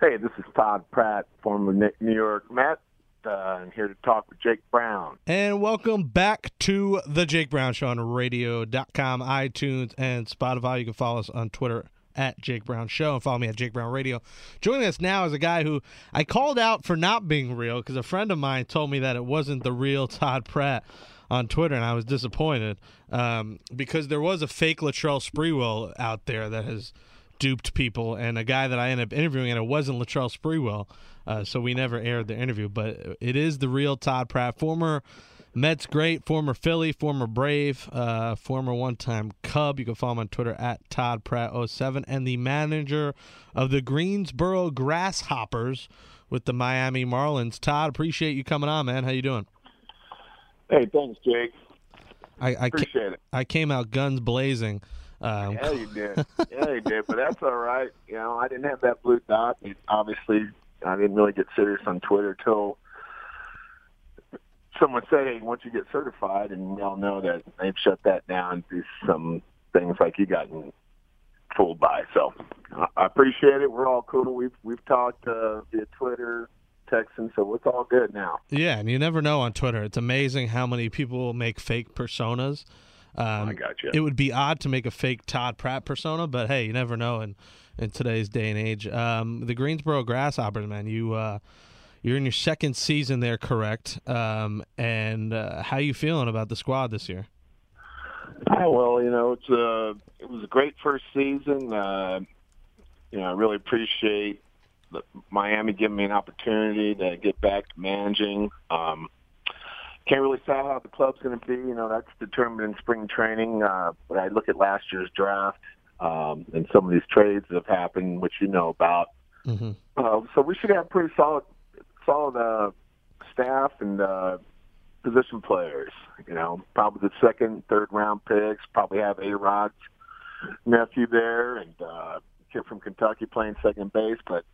Hey, this is Todd Pratt, former New York Met. Uh, I'm here to talk with Jake Brown. And welcome back to the Jake Brown Show on radio.com, iTunes, and Spotify. You can follow us on Twitter at Jake Brown Show and follow me at Jake Brown Radio. Joining us now is a guy who I called out for not being real because a friend of mine told me that it wasn't the real Todd Pratt on Twitter, and I was disappointed um, because there was a fake Latrell Sprewell out there that has – duped people, and a guy that I ended up interviewing, and it wasn't Latrell Sprewell, uh, so we never aired the interview. But it is the real Todd Pratt, former Mets great, former Philly, former Brave, uh, former one-time Cub. You can follow him on Twitter at Todd Pratt07, and the manager of the Greensboro Grasshoppers with the Miami Marlins. Todd, appreciate you coming on, man. How you doing? Hey, thanks, Jake. I, I appreciate ca- it. I came out guns blazing. Um, yeah, you did. Yeah, you did. But that's all right. You know, I didn't have that blue dot. Obviously, I didn't really get serious on Twitter till someone said, "Hey, once you get certified," and we all know that they've shut that down through some things like you gotten fooled by. So I appreciate it. We're all cool. We've we've talked uh, via Twitter, texting, so it's all good now. Yeah, and you never know on Twitter. It's amazing how many people make fake personas. Um, I got you. It would be odd to make a fake Todd Pratt persona, but hey, you never know in in today's day and age. Um, the Greensboro Grasshoppers, man, you uh, you're in your second season there, correct? Um, and uh, how you feeling about the squad this year? Uh, well, you know, it's a uh, it was a great first season. Uh, you know, I really appreciate the, Miami giving me an opportunity to get back to managing. Um, can't really tell how the club's going to be. You know, that's determined in spring training. Uh, but I look at last year's draft um, and some of these trades that have happened, which you know about. Mm-hmm. Uh, so we should have pretty solid, solid uh, staff and uh, position players. You know, probably the second, third round picks. Probably have A Rod's nephew there and uh, kid from Kentucky playing second base, but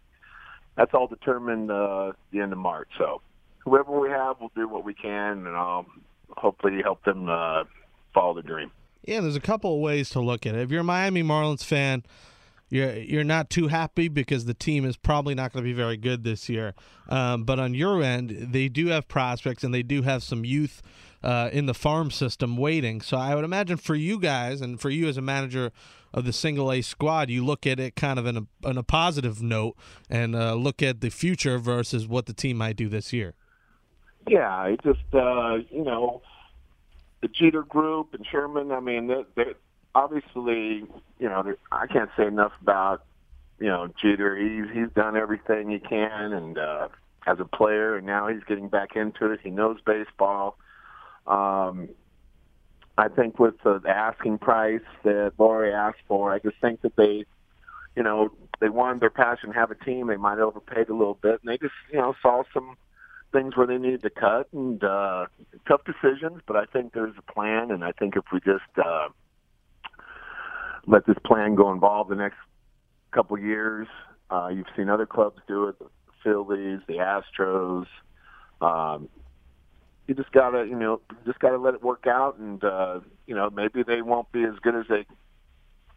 that's all determined uh, the end of March. So whoever we have, we'll do what we can, and I'll hopefully help them uh, follow the dream. Yeah, there's a couple of ways to look at it. If you're a Miami Marlins fan, you're you're not too happy because the team is probably not going to be very good this year. Um, but on your end, they do have prospects and they do have some youth uh, in the farm system waiting. So I would imagine for you guys and for you as a manager of the single A squad, you look at it kind of in a, in a positive note and uh, look at the future versus what the team might do this year. Yeah, it just uh, you know the Jeter Group and Sherman. I mean, they, they obviously you know I can't say enough about you know Jeter. He's he's done everything he can, and uh, as a player, and now he's getting back into it. He knows baseball. Um, I think with the asking price that Loria asked for, I just think that they, you know, they wanted their passion to have a team. They might overpaid a little bit, and they just, you know, saw some things where they needed to cut and uh, tough decisions, but I think there's a plan, and I think if we just uh, let this plan go involve the next couple years, uh, you've seen other clubs do it, the Phillies, the Astros. Um, you just gotta, you know, just gotta let it work out, and uh, you know, maybe they won't be as good as they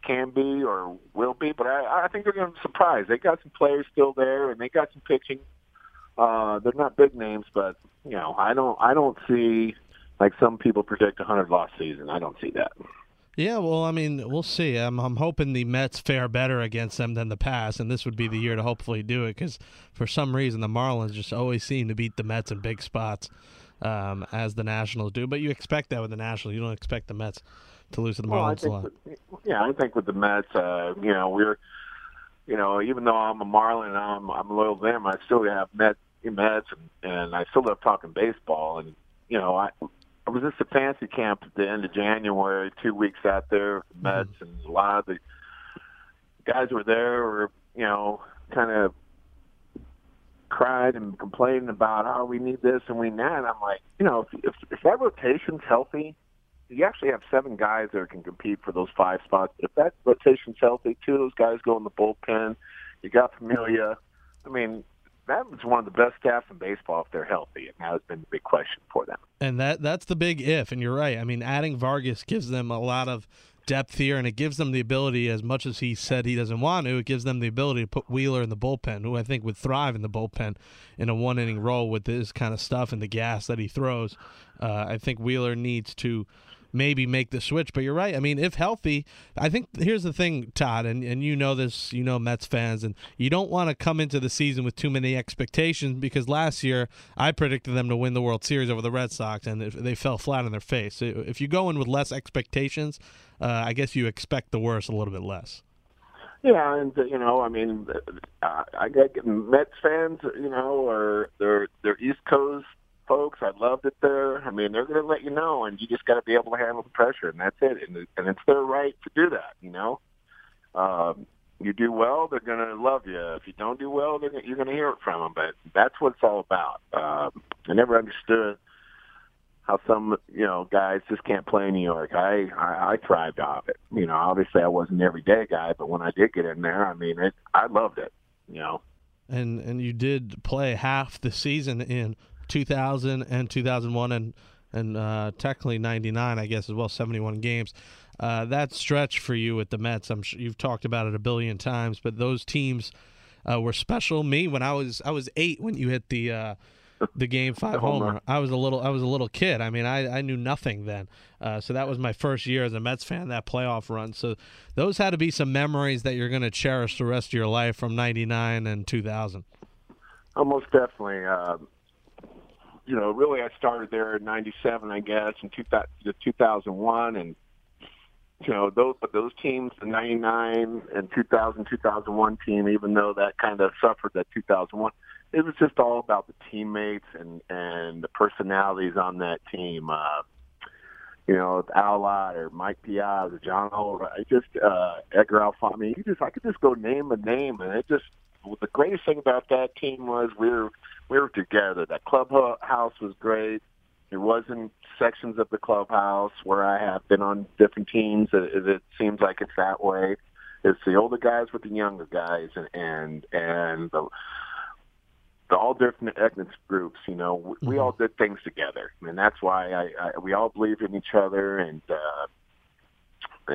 can be or will be, but I, I think they're going to surprise. They got some players still there, and they got some pitching uh, they're not big names, but you know, I don't I don't see like some people predict a hundred loss season. I don't see that. Yeah, well, I mean, we'll see. I'm I'm hoping the Mets fare better against them than the past, and this would be the year to hopefully do it because for some reason the Marlins just always seem to beat the Mets in big spots, um, as the Nationals do. But you expect that with the Nationals. You don't expect the Mets to lose to the Marlins well, a lot. With, yeah, I think with the Mets, uh, you know, we're, you know, even though I'm a Marlin, and I'm I'm loyal to them. I still have Mets Mets, and, and I still love talking baseball. And you know, I I was just at fancy camp at the end of January, two weeks out there with the Mets, mm-hmm. and a lot of the guys were there were you know kind of cried and complained about, oh, we need this and we need that. I'm like, you know, if, if, if that rotation's healthy, you actually have seven guys that can compete for those five spots. If that rotation's healthy, two of those guys go in the bullpen. You got Familia. I mean, that was one of the best staffs in baseball if they're healthy, and that has been the big question for them. And that that's the big if, and you're right. I mean, adding Vargas gives them a lot of depth here, and it gives them the ability, as much as he said he doesn't want to, it gives them the ability to put Wheeler in the bullpen, who I think would thrive in the bullpen in a one inning role with this kind of stuff and the gas that he throws. Uh, I think Wheeler needs to maybe make the switch. But you're right. I mean, if healthy, I think here's the thing, Todd, and, and you know this, you know Mets fans, and you don't want to come into the season with too many expectations because last year I predicted them to win the World Series over the Red Sox, and they fell flat on their face. If you go in with less expectations, uh, I guess you expect the worst a little bit less. Yeah, and uh, you know, I mean, uh, I get Mets fans, you know, or they're they're East Coast folks. I loved it there. I mean, they're going to let you know, and you just got to be able to handle the pressure, and that's it. And, and it's their right to do that. You know, um, you do well, they're going to love you. If you don't do well, they're, you're going to hear it from them. But that's what it's all about. Um, I never understood how some you know guys just can't play in New York. I, I I thrived off it. You know, obviously I wasn't an everyday guy, but when I did get in there, I mean, it, I loved it. You know. And and you did play half the season in 2000 and 2001 and and uh, technically 99 I guess as well 71 games. Uh, that stretch for you with the Mets, I'm sure you've talked about it a billion times, but those teams uh, were special. Me when I was I was 8 when you hit the uh, the game 5 homer. I was a little I was a little kid. I mean, I I knew nothing then. Uh, so that was my first year as a Mets fan that playoff run. So those had to be some memories that you're going to cherish the rest of your life from 99 and 2000. Almost definitely. You know, really I started there in 97, I guess, in 2001 and you know, those but those teams, the 99 and 2000, 2001 team, even though that kind of suffered that 2001, it was just all about the teammates and and the personalities on that team. Uh, you know, Al Lott or Mike Piazza or John Holt, I just uh, Edgar Alfonzo. I mean, you just I could just go name a name, and it just the greatest thing about that team was we were we were together. That clubhouse was great. There wasn't sections of the clubhouse where I have been on different teams. It, it seems like it's that way. It's the older guys with the younger guys, and and and the, the all different ethnic groups. You know, we, mm-hmm. we all did things together, and that's why I, I we all believe in each other, and uh,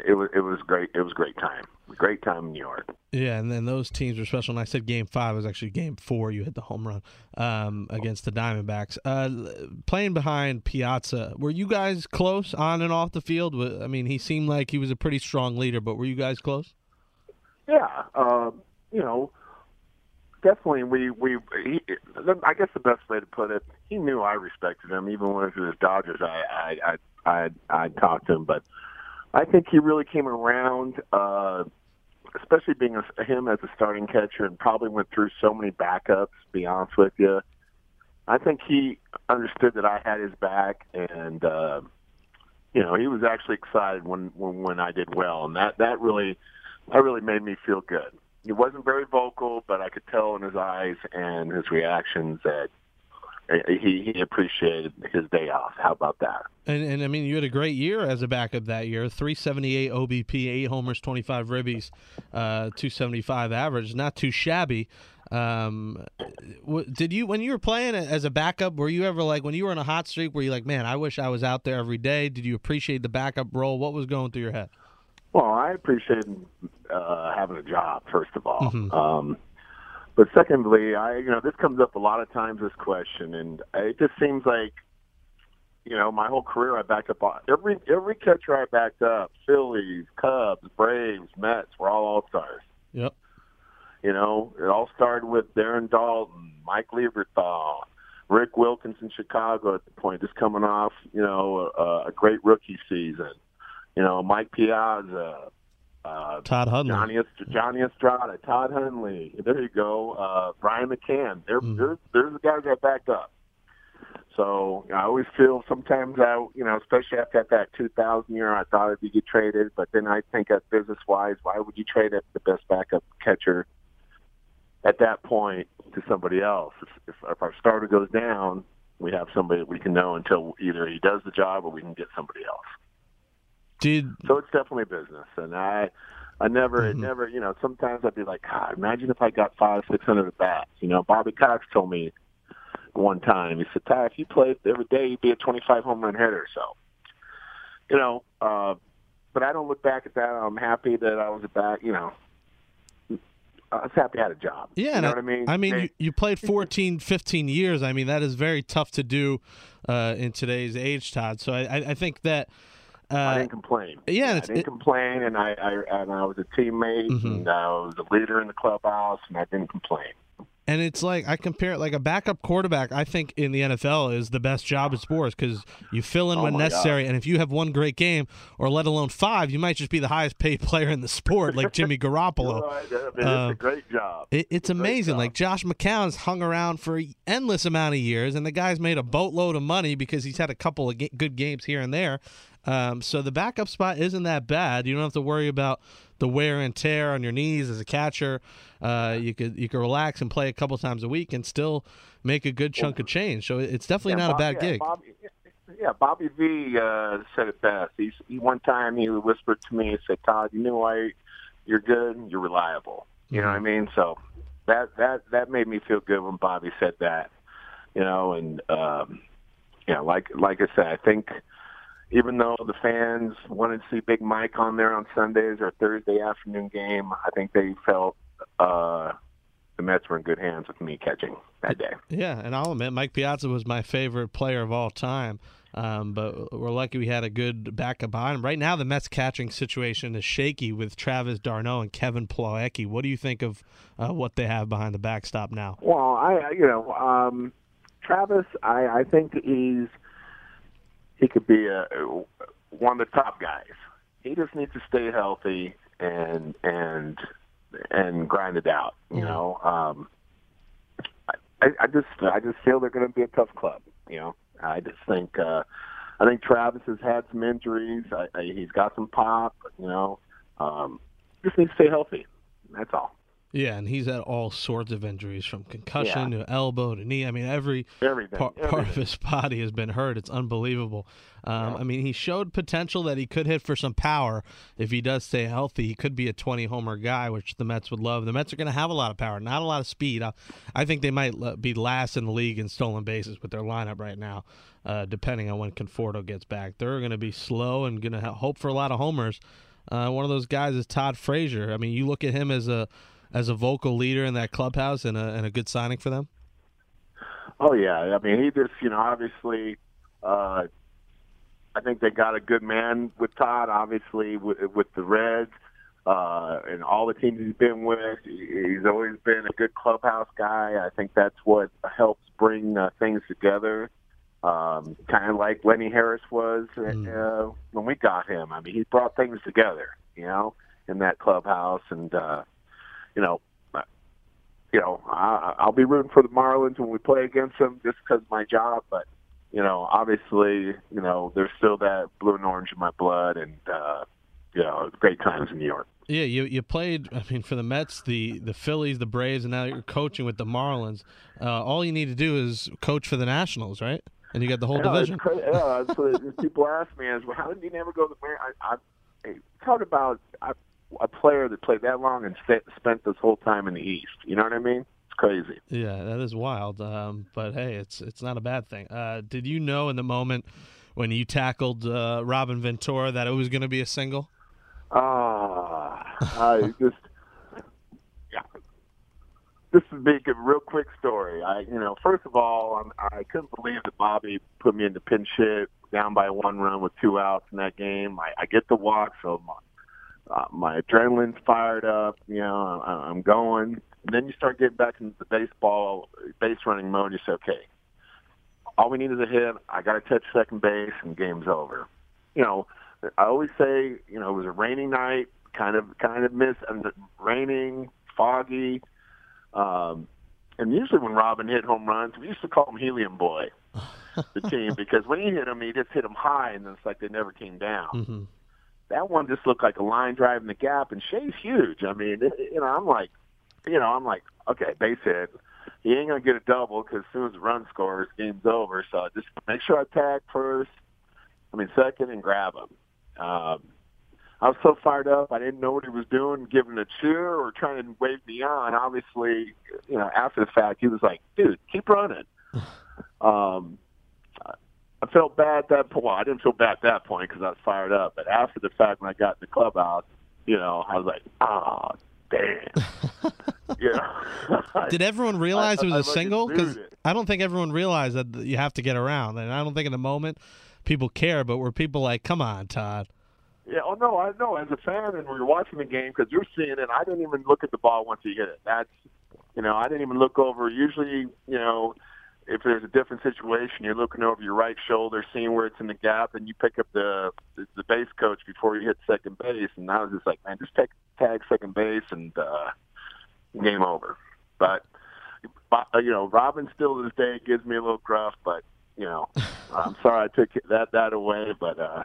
it was it was great. It was great time. Great time in New York. Yeah, and then those teams were special. And I said game five was actually game four. You hit the home run um, against the Diamondbacks. Uh, playing behind Piazza, were you guys close on and off the field? I mean, he seemed like he was a pretty strong leader, but were you guys close? Yeah, uh, you know, definitely. We we he, I guess the best way to put it, he knew I respected him, even when it was Dodgers. I I I I, I talked to him, but I think he really came around, uh, especially being a, him as a starting catcher, and probably went through so many backups. Be honest with you, I think he understood that I had his back, and uh, you know he was actually excited when, when when I did well, and that that really that really made me feel good. He wasn't very vocal, but I could tell in his eyes and his reactions that he, he appreciated his day off. How about that? And, and I mean, you had a great year as a backup that year 378 OBP, eight homers, 25 ribbies, uh, 275 average. Not too shabby. Um, did you, when you were playing as a backup, were you ever like, when you were in a hot streak, were you like, man, I wish I was out there every day? Did you appreciate the backup role? What was going through your head? Well, I appreciated uh, having a job, first of all. Mm-hmm. Um, but secondly, I you know this comes up a lot of times this question, and it just seems like you know my whole career I backed up every every catcher I backed up: Phillies, Cubs, Braves, Mets. We're all all stars. Yep. You know, it all started with Darren Daulton, Mike Lieberthal, Rick Wilkins in Chicago at the point, just coming off you know a, a great rookie season. You know, Mike Piazza, uh, Todd Hundley, Johnny, Johnny Estrada, Todd Hundley. There you go. Uh, Brian McCann. They're, mm. they're, they're the guys that backed up. So I always feel sometimes I, you know, especially after that 2000 year, I thought if you get traded, but then I think that business wise, why would you trade the best backup catcher at that point to somebody else. If, if, if our starter goes down, we have somebody that we can know until either he does the job or we can get somebody else. Did So it's definitely business, and I, I never, Mhm. it never, you know, sometimes I'd be like, God, imagine if I got five, six hundred at bats. You know, Bobby Cox told me one time, he said, Ty, if you played every day, you'd be a twenty-five home run hitter. So, you know, uh, but I don't look back at that. I'm happy that I was at bat. You know, I was happy I had a job. Yeah, you and know what I mean. I mean, you, you played 14, 15 years. I mean, that is very tough to do uh, in today's age, Todd. So I, I, I think that. I Uh, didn't complain. yeah, I it's- didn't it- complain, and I, I and I was a teammate, Mhm. and I was a leader in the clubhouse, and I didn't complain. and it's like I compare it like a backup quarterback. I think in the NFL is the best job in sports because you fill in Oh when necessary, and if you have one great game or let alone five, you might just be the highest paid player in the sport, like Jimmy Garoppolo. Right. I mean, it's a great job. It, it's Great amazing. job. Like Josh McCown's hung around for an endless amount of years, and the guy's made a boatload of money because he's had a couple of ga- good games here and there. Um, so the backup spot isn't that bad. You don't have to worry about the wear and tear on your knees as a catcher. Uh, you could you could relax and play a couple times a week and still make a good chunk of change. So it's definitely Yeah, not Bob- a bad yeah, gig. Bobby, yeah, Bobby V uh, said it best. He's, he one time he whispered to me, he said, "Todd, you know why you're good? You're reliable." You know what I Mm-hmm. mean? So that that that made me feel good when Bobby said that. You know, and um, know, like like I said, I think even though the fans wanted to see Big Mike on there on Sundays or Thursday afternoon game, I think they felt uh, the Mets were in good hands with me catching that day. Yeah, and I'll admit Mike Piazza was my favorite player of all time. Um, but we're lucky we had a good backup behind him. Right now, the Mets catching situation is shaky with Travis d'Arnaud and Kevin Plawecki. What do you think of uh, what they have behind the backstop now? Well, I I- you know um, Travis, I, I think he's he could be a one of the top guys. He just needs to stay healthy and and and grind it out. You Mhm. know, um, I, I just I just feel they're going to be a tough club. You know, I just think uh, I think Travis has had some injuries. I, I, he's got some pop. You know, um, just needs to stay healthy. That's all. Yeah, and he's had all sorts of injuries from concussion to elbow to knee. I mean, every Everything. part, part of his body has been hurt. It's unbelievable. Um, Yeah. I mean, he showed potential that he could hit for some power if he does stay healthy. He could be a 20 homer guy, which the Mets would love. The Mets are going to have a lot of power, not a lot of speed. I, I think they might be last in the league in stolen bases with their lineup right now, uh, depending on when Conforto gets back. They're going to be slow and going to hope for a lot of homers. Uh, one of those guys is Todd Frazier. I mean, you look at him as a as a vocal leader in that clubhouse and a, and a good signing for them. Oh yeah, I mean he just you know obviously, uh, I think they got a good man with Todd. Obviously with, with the Reds uh, and all the teams he's been with, he's always been a good clubhouse guy. I think that's what helps bring uh, things together. Um, kind of like Lenny Harris was Mm. uh, when we got him. I mean he brought things together, you know, in that clubhouse and. uh you know, you know, I, I'll be rooting for the Marlins when we play against them just because of my job. But you know, obviously, you know, there's still that blue and orange in my blood, and uh, you know, great times in New York. Yeah, you you played. I mean, for the Mets, the the Phillies, the Braves, and now you're coaching with the Marlins. Uh, all you need to do is coach for the Nationals, right? And you got the whole Yeah, division. Cra- yeah, what people ask me is, well, how did you never go to the Mar- I, I, I talk about I, a player that played that long and st- spent this whole time in the East. You know what I mean? It's crazy. Yeah, that is wild. Um, but hey, it's it's not a bad thing. Uh, did you know in the moment when you tackled uh, Robin Ventura that it was going to be a single? Ah, I just yeah. This is big, a real quick story. I, you know, first of all, I'm, I couldn't believe that Bobby put me into pinch hit, down by one run with two outs in that game. I, I get the walk, so my uh, my adrenaline's fired up. You know, I, I'm going. And then you start getting back into the baseball base running mode. You say, okay, all we need is a hit. I got to touch second base, and game's over. You know, I always say, you know, it was a rainy night, kind of, kind of miss, and raining, foggy, um, and usually when Robin hit home runs, we used to call him Helium Boy, the team, because when he hit them, he just hit them high, and then it's like they never came down. hmm That one just looked like a line drive in the gap, and Shea's huge. I mean, it, you know, I'm like, you know, I'm like, okay, base hit. he ain't gonna get a double because as soon as the run scores, game's over. So just make sure I tag first. I mean second and grab him. Um, I was so fired up. I didn't know what he was doing, giving a cheer or trying to wave me on. Obviously, you know, after the fact, he was like, "Dude, keep running." um, felt bad at that point. Well, I didn't feel bad at that point because I was fired up. But after the fact, when I got in the clubhouse, you know, I was like, "Ah, oh, damn." yeah. Did everyone realize I- it was a fucking single? Because. I don't think everyone realized that you have to get around, and I don't think in the moment people care. But were people like, "Come on, Todd"? Yeah, oh no, I know. As a fan, and we were watching the game because you're seeing it. I didn't even look at the ball once he hit it. That's, you know, I didn't even look over. Usually, you know, if there's a different situation, you're looking over your right shoulder, seeing where it's in the gap, and you pick up the the, base coach before you hit second base. And I was just like, man, just take tag second base and uh, game over. But you know, Robin still to this day gives me a little gruff, but you know, I'm sorry I took that that away, but. uh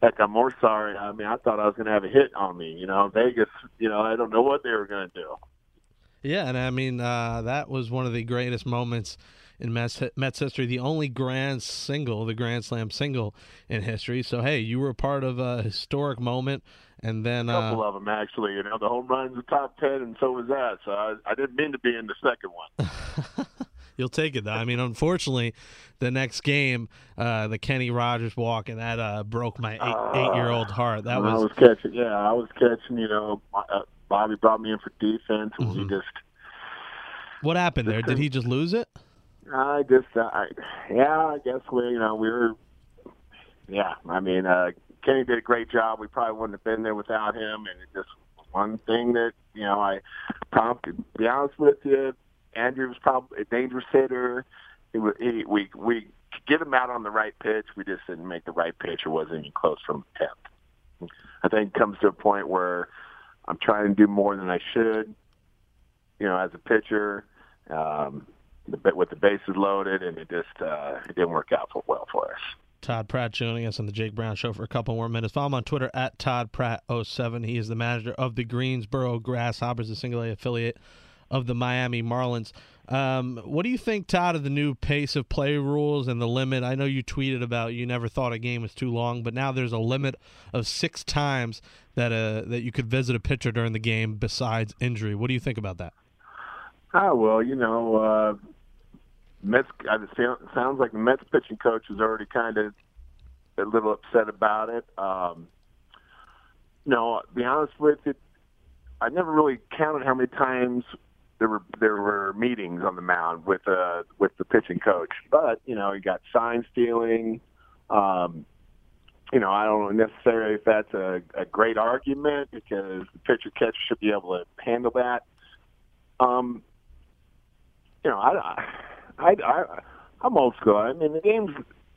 Heck, I'm more sorry. I mean, I thought I was going to have a hit on me. You know, Vegas. You know, I don't know what they were going to do. Yeah, and I mean uh, that was one of the greatest moments in Mets, Mets history. The only grand single, the Grand Slam single in history. So hey, you were part of a historic moment, and then A couple uh, of them actually. You know, the home run's the top ten, and so was that. So I, I didn't mean to be in the second one. you'll take it. Though. I mean, unfortunately, the next game, uh, the Kenny Rogers walk, and that uh, broke my eight, eight-year-old heart. That was... I was catching. Yeah, I was catching. You know, uh, Bobby brought me in for defense, and we Mhm. just. what happened there. Did he just lose it? I just, uh, I, yeah, I guess we, you know, we were, yeah. I mean, uh, Kenny did a great job. We probably wouldn't have been there without him, and it just one thing that you know, I probably, to be honest with you, Andruw was probably a dangerous hitter. He, he, we we could get him out on the right pitch. We just didn't make the right pitch, or wasn't even close from the tenth. I think it comes to a point where I'm trying to do more than I should. You know, as a pitcher. Um, the with the bases loaded, and it just uh, it didn't work out for well for us. Todd Pratt joining us on the Jake Brown Show for a couple more minutes. Follow him on Twitter at Todd Pratt07. He is the manager of the Greensboro Grasshoppers, a single A affiliate of the Miami Marlins. Um, what do you think, Todd, of the new pace of play rules and the limit? I know you tweeted about you never thought a game was too long, but now there's a limit of six times that uh, that you could visit a pitcher during the game besides injury. What do you think about that? Ah, well, you know, uh, Mets. It sounds like the Mets pitching coach is already kind of a little upset about it. Um, no, to be honest with you, I never really counted how many times there were there were meetings on the mound with uh with the pitching coach. But you know, you got sign stealing. Um, you know, I don't know necessarily if that's a, a great argument because the pitcher catcher should be able to handle that. Um, you know, I, I, I, I I'm old school. I mean, the game's.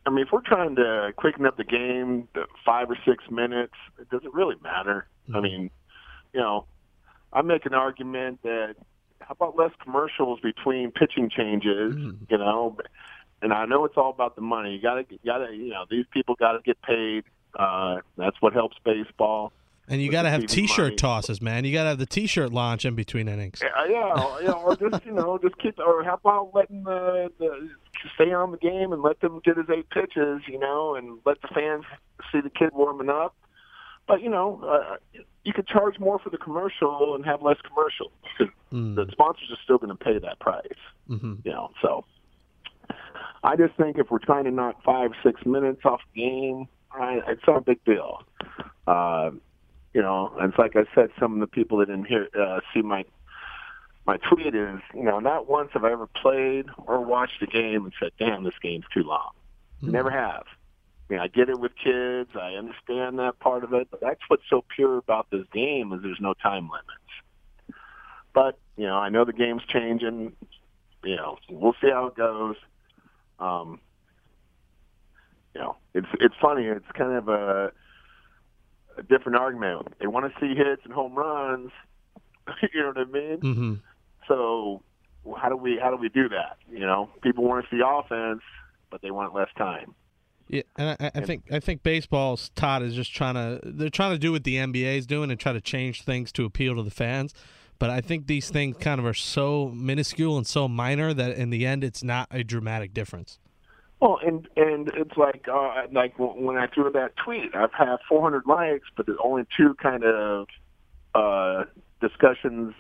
I mean, if we're trying to quicken up the game to five or six minutes, it doesn't really matter. I Mhm. mean, you know, I make an argument that how about less commercials between pitching changes? Mhm. You know, and I know it's all about the money. You gotta, you gotta, you know, these people got to get paid. Uh, that's what helps baseball. And you got to have T-shirt money. tosses, man. You got to have the T-shirt launch in between innings. Yeah, yeah, know, or just you know, just keep, or how about letting the, the stay on the game and let them get his eight pitches, you know, and let the fans see the kid warming up. But you know, uh, you could charge more for the commercial and have less commercial. Mm. The sponsors are still going to pay that price, hmm you know. So I just think if we're trying to knock five, six minutes off the game, I, it's not a big deal. Uh, you know, and it's like I said, some of the people that didn't hear uh, see my my tweet is, you know, not once have I ever played or watched a game and said, "Damn, this game's too long." Mm. Never have. I mean, I get it with kids. I understand that part of it, but that's what's so pure about this game is there's no time limits. But you know, I know the game's changing. You know, we'll see how it goes. Um, you know, it's it's funny. It's kind of a, a different argument. They want to see hits and home runs. you know what I mean? hmm So how do we how do we do that? You know, people want to see offense, but they want less time. Yeah, and I, I think I think baseball's Todd is just trying to they're trying to do what the NBA is doing and try to change things to appeal to the fans. but I think these things kind of are so minuscule and so minor that in the end it's not a dramatic difference. Well, and and it's like uh, like when I threw that tweet, I've had 400 likes, but there's only two kind of uh, discussions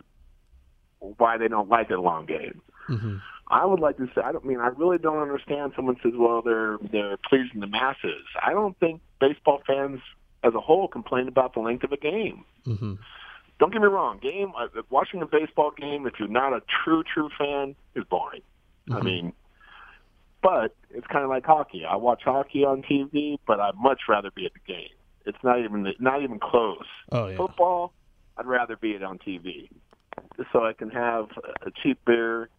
why they don't like it elongated. Mm-hmm. I would like to say I don't mean I really don't understand. Someone says, well, they're they're pleasing the masses. I don't think baseball fans as a whole complain about the length of a game. Mm-hmm. Don't get me wrong. Game uh, watching a baseball game, if you're not a true true fan, is boring. Mm-hmm. I mean, but it's kind of like hockey. I watch hockey on TV, but I'd much rather be at the game. It's not even not even close. Oh yeah. Football, I'd rather be it on TV, just so I can have a cheap beer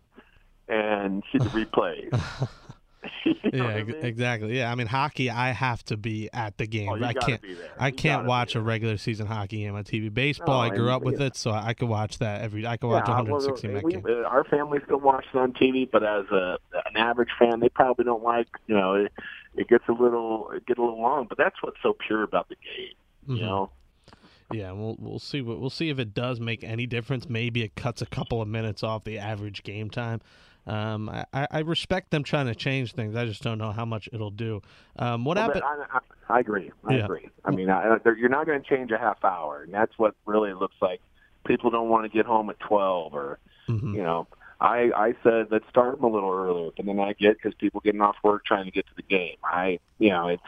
and see the replays. You know yeah, I mean? exactly. Yeah, I mean hockey. I have to be at the game. Oh, I can't. be there. I can't watch a regular season hockey game on TV. Baseball, I grew up with yeah. it, so I could watch that every. I could watch Yeah, 160 well, we, uh, Our family still watches it on TV, but as a average fan, they probably don't like. You know, it, it gets a little it gets a little long, but that's what's so pure about the game. Mhm. You know, Yeah, we'll we'll see what we'll see if it does make any difference. Maybe it cuts a couple of minutes off the average game time. Um, I, I respect them trying to change things. I just don't know how much it'll do. Um, what Well, happened? I, I, I agree. I Yeah. agree. I mean, I, you're not going to change a half hour, and that's what really looks like. People don't want to get home at twelve, or Mhm. you know. I I said let's start them a little earlier, but then I get because people getting off work trying to get to the game. I you know it's.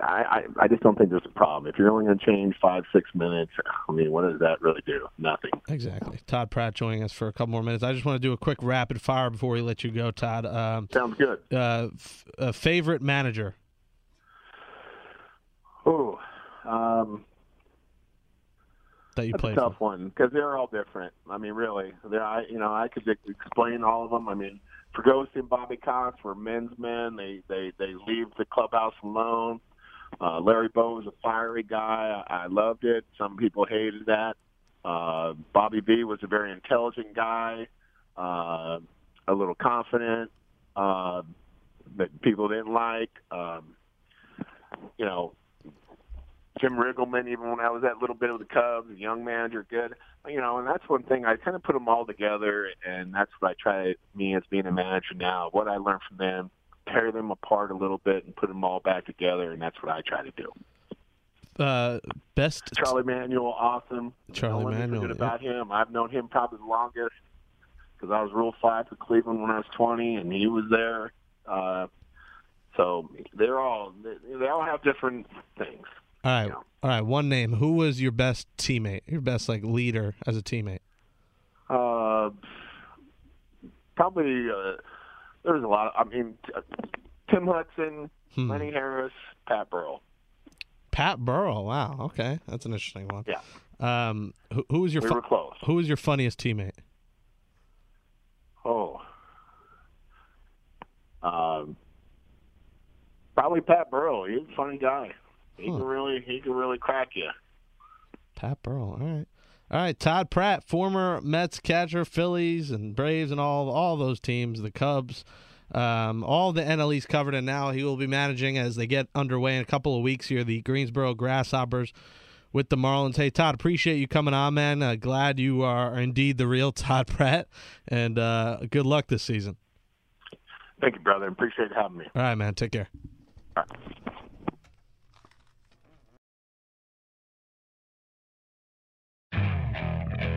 I, I I just don't think there's a problem. If you're only going to change five six minutes, I mean, what does that really do? Nothing. Exactly. Todd Pratt joining us for a couple more minutes. I just want to do a quick rapid fire before we let you go, Todd. Um, Sounds good. uh, f- uh, favorite manager? Oh, um, that you That's played a tough for? one because they're all different. I mean, really, they're I you know I could ex- explain all of them. I mean, Ferguson and Bobby Cox were men's men. They they they leave the clubhouse alone. Uh, Larry Bowa was a fiery guy. I, I loved it. Some people hated that. Uh, Bobby V was a very intelligent guy, uh, a little confident, uh, that people didn't like. Um, you know, Jim Riggleman, even when I was that little bit of the Cubs, young manager, good. You know, and that's one thing. I kind of put them all together, and that's what I try, me as being a manager now, what I learned from them, tear them apart a little bit and put them all back together, and that's what I try to do. Uh, best Charlie Manuel, awesome. Charlie Don't let me Manuel, yeah. about him. I've known him probably the longest because I was Rule 5 for Cleveland when I was 20, and he was there. Uh, so they're all, they, they all have different things. All right, Yeah. all right. One name. Who was your best teammate? Your best like leader as a teammate? Uh, probably uh, there's a lot. Of, I mean, t- Tim Hudson, Hmm. Lenny Harris, Pat Burrell. Pat Burrell. Wow. Okay, that's an interesting one. Yeah, Um, who, who was your we fu- were close. who was your funniest teammate? Oh, um, probably Pat Burrell. He's a funny guy. He Huh. can really, he can really crack you. Pat Burrell. All right. All right, Todd Pratt, former Mets catcher, Phillies and Braves and all all those teams, the Cubs, um, all the NL East covered, and now he will be managing as they get underway in a couple of weeks here, the Greensboro Grasshoppers with the Marlins. Hey, Todd, appreciate you coming on, man. Uh, glad you are indeed the real Todd Pratt, and uh, good luck this season. Thank you, brother. Appreciate having me. All right, man. Take care.